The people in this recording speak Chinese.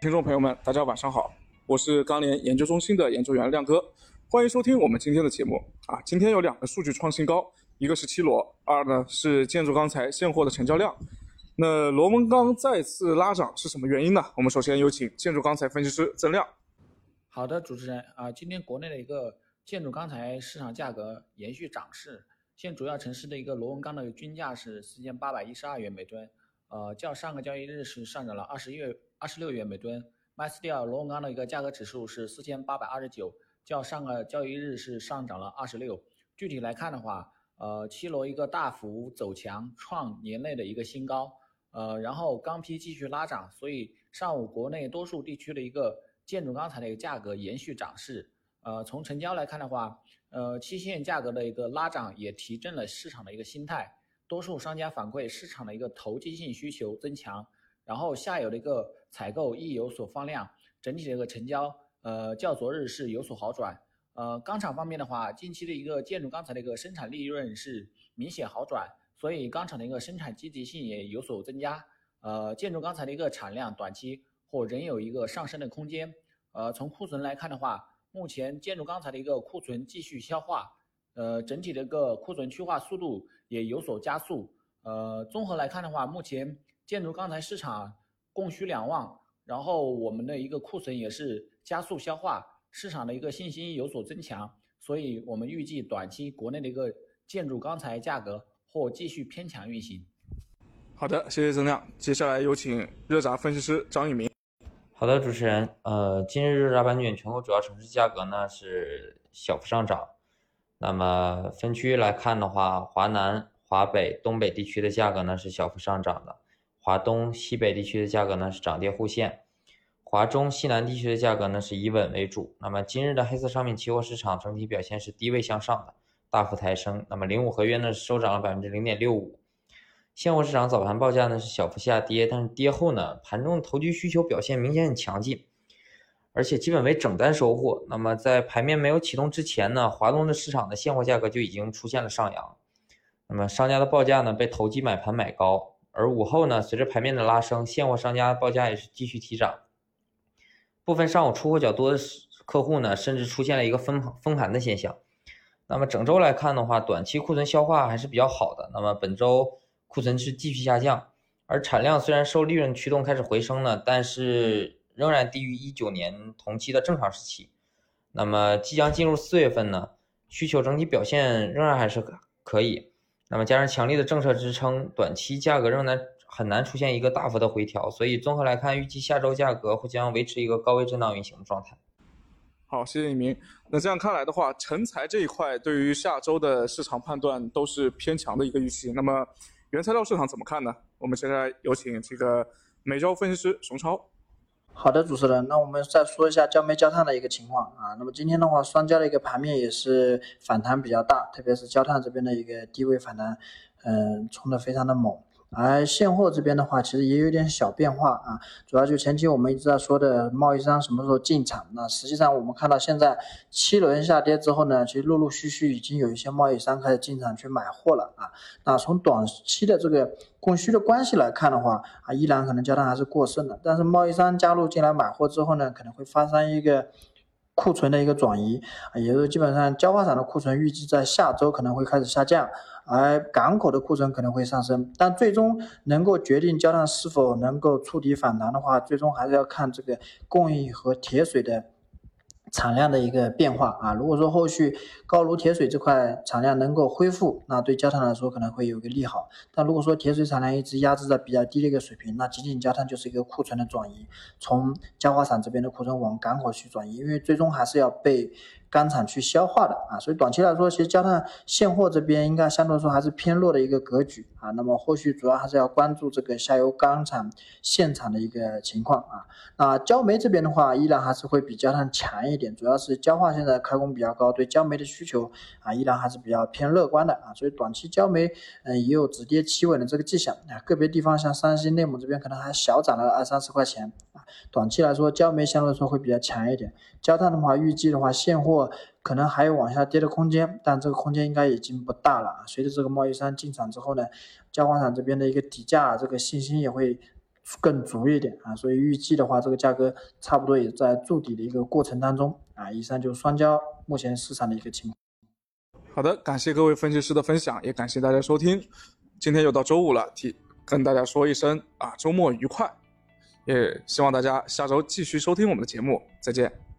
听众朋友们，大家晚上好，我是钢联研究中心的研究员亮哥，欢迎收听我们今天的节目啊。今天有两个数据创新高，一个是七螺，二呢是建筑钢材现货的成交量。那螺纹钢再次拉涨是什么原因呢？我们首先有请建筑钢材分析师曾亮。好的，主持人啊，今天国内的一个建筑钢材市场价格延续涨势，现主要城市的一个螺纹钢的均价是四千八百一十二元每吨，呃，较上个交易日是上涨了二十月二十六元每吨。MySteel 螺纹钢的一个价格指数是四千八百二十九，较上个交易日是上涨了二十六。具体来看的话，呃，七螺一个大幅走强，创年内的一个新高。呃，然后钢坯继续拉涨，所以上午国内多数地区的一个建筑钢材的一个价格延续涨势。呃，从成交来看的话，呃，期限价格的一个拉涨也提振了市场的一个心态。多数商家反馈市场的一个投机性需求增强，然后下游的一个采购亦有所放量，整体的一个成交，呃，较昨日是有所好转。呃，钢厂方面的话，近期的一个建筑钢材的一个生产利润是明显好转。所以钢厂的一个生产积极性也有所增加，呃，建筑钢材的一个产量短期或仍有一个上升的空间。呃，从库存来看的话，目前建筑钢材的一个库存继续消化，呃，整体的一个库存去化速度也有所加速。呃，综合来看的话，目前建筑钢材市场供需两旺，然后我们的一个库存也是加速消化，市场的一个信心有所增强，所以我们预计短期国内的一个建筑钢材价格。或继续偏强运行。好的，谢谢曾亮。接下来有请热轧分析师张一鸣。好的，主持人，呃，今日热轧板卷全国主要城市价格呢是小幅上涨。那么分区来看的话，华南、华北、东北地区的价格呢是小幅上涨的，华东、西北地区的价格呢是涨跌互现，华中、西南地区的价格呢是以稳为主。那么今日的黑色商品期货市场整体表现是低位向上的。大幅抬升，那么零五合约呢收涨了百分之零点六五，现货市场早盘报价呢是小幅下跌，但是跌后呢盘中投机需求表现明显很强劲，而且基本为整单收货。那么在盘面没有启动之前呢，华东的市场的现货价格就已经出现了上扬，那么商家的报价呢被投机买盘买高，而午后呢随着盘面的拉升，现货商家报价也是继续提涨，部分上午出货较多的客户呢甚至出现了一个封封盘的现象。那么整周来看的话，短期库存消化还是比较好的。那么本周库存是继续下降，而产量虽然受利润驱动开始回升呢，但是仍然低于一九年同期的正常时期。那么即将进入四月份呢，需求整体表现仍然还是可可以。那么加上强力的政策支撑，短期价格仍然很难出现一个大幅的回调。所以综合来看，预计下周价格会将维持一个高位震荡运行的状态。好，谢谢一鸣。那这样看来的话，成材这一块对于下周的市场判断都是偏强的一个预期。那么原材料市场怎么看呢？我们现在有请这个美洲分析师熊超。好的，主持人，那我们再说一下焦煤、焦炭的一个情况啊。那么今天的话，双焦的一个盘面也是反弹比较大，特别是焦炭这边的一个低位反弹，嗯，冲的非常的猛。而现货这边的话，其实也有点小变化啊，主要就前期我们一直在说的贸易商什么时候进场，那实际上我们看到现在七轮下跌之后呢，其实陆陆续续已经有一些贸易商开始进场去买货了啊。那从短期的这个供需的关系来看的话啊，依然可能焦炭还是过剩的，但是贸易商加入进来买货之后呢，可能会发生一个。库存的一个转移啊，也就是基本上焦化厂的库存预计在下周可能会开始下降，而港口的库存可能会上升。但最终能够决定焦炭是否能够触底反弹的话，最终还是要看这个供应和铁水的。产量的一个变化啊，如果说后续高炉铁水这块产量能够恢复，那对焦炭来说可能会有一个利好。但如果说铁水产量一直压制在比较低的一个水平，那仅仅焦炭就是一个库存的转移，从焦化厂这边的库存往港口去转移，因为最终还是要被。钢厂去消化的啊，所以短期来说，其实焦炭现货这边应该相对来说还是偏弱的一个格局啊。那么后续主要还是要关注这个下游钢厂现场的一个情况啊。那焦煤这边的话，依然还是会比焦炭强一点，主要是焦化现在开工比较高，对焦煤的需求啊依然还是比较偏乐观的啊。所以短期焦煤嗯也有止跌企稳的这个迹象啊。个别地方像山西、内蒙这边可能还小涨了二三十块钱。短期来说，焦煤相对来说会比较强一点。焦炭的话，预计的话现货。可能还有往下跌的空间，但这个空间应该已经不大了啊。随着这个贸易商进场之后呢，焦化厂这边的一个底价这个信心也会更足一点啊，所以预计的话，这个价格差不多也在筑底的一个过程当中啊。以上就是双焦目前市场的一个情况。好的，感谢各位分析师的分享，也感谢大家收听。今天又到周五了，提跟大家说一声啊，周末愉快！也希望大家下周继续收听我们的节目，再见。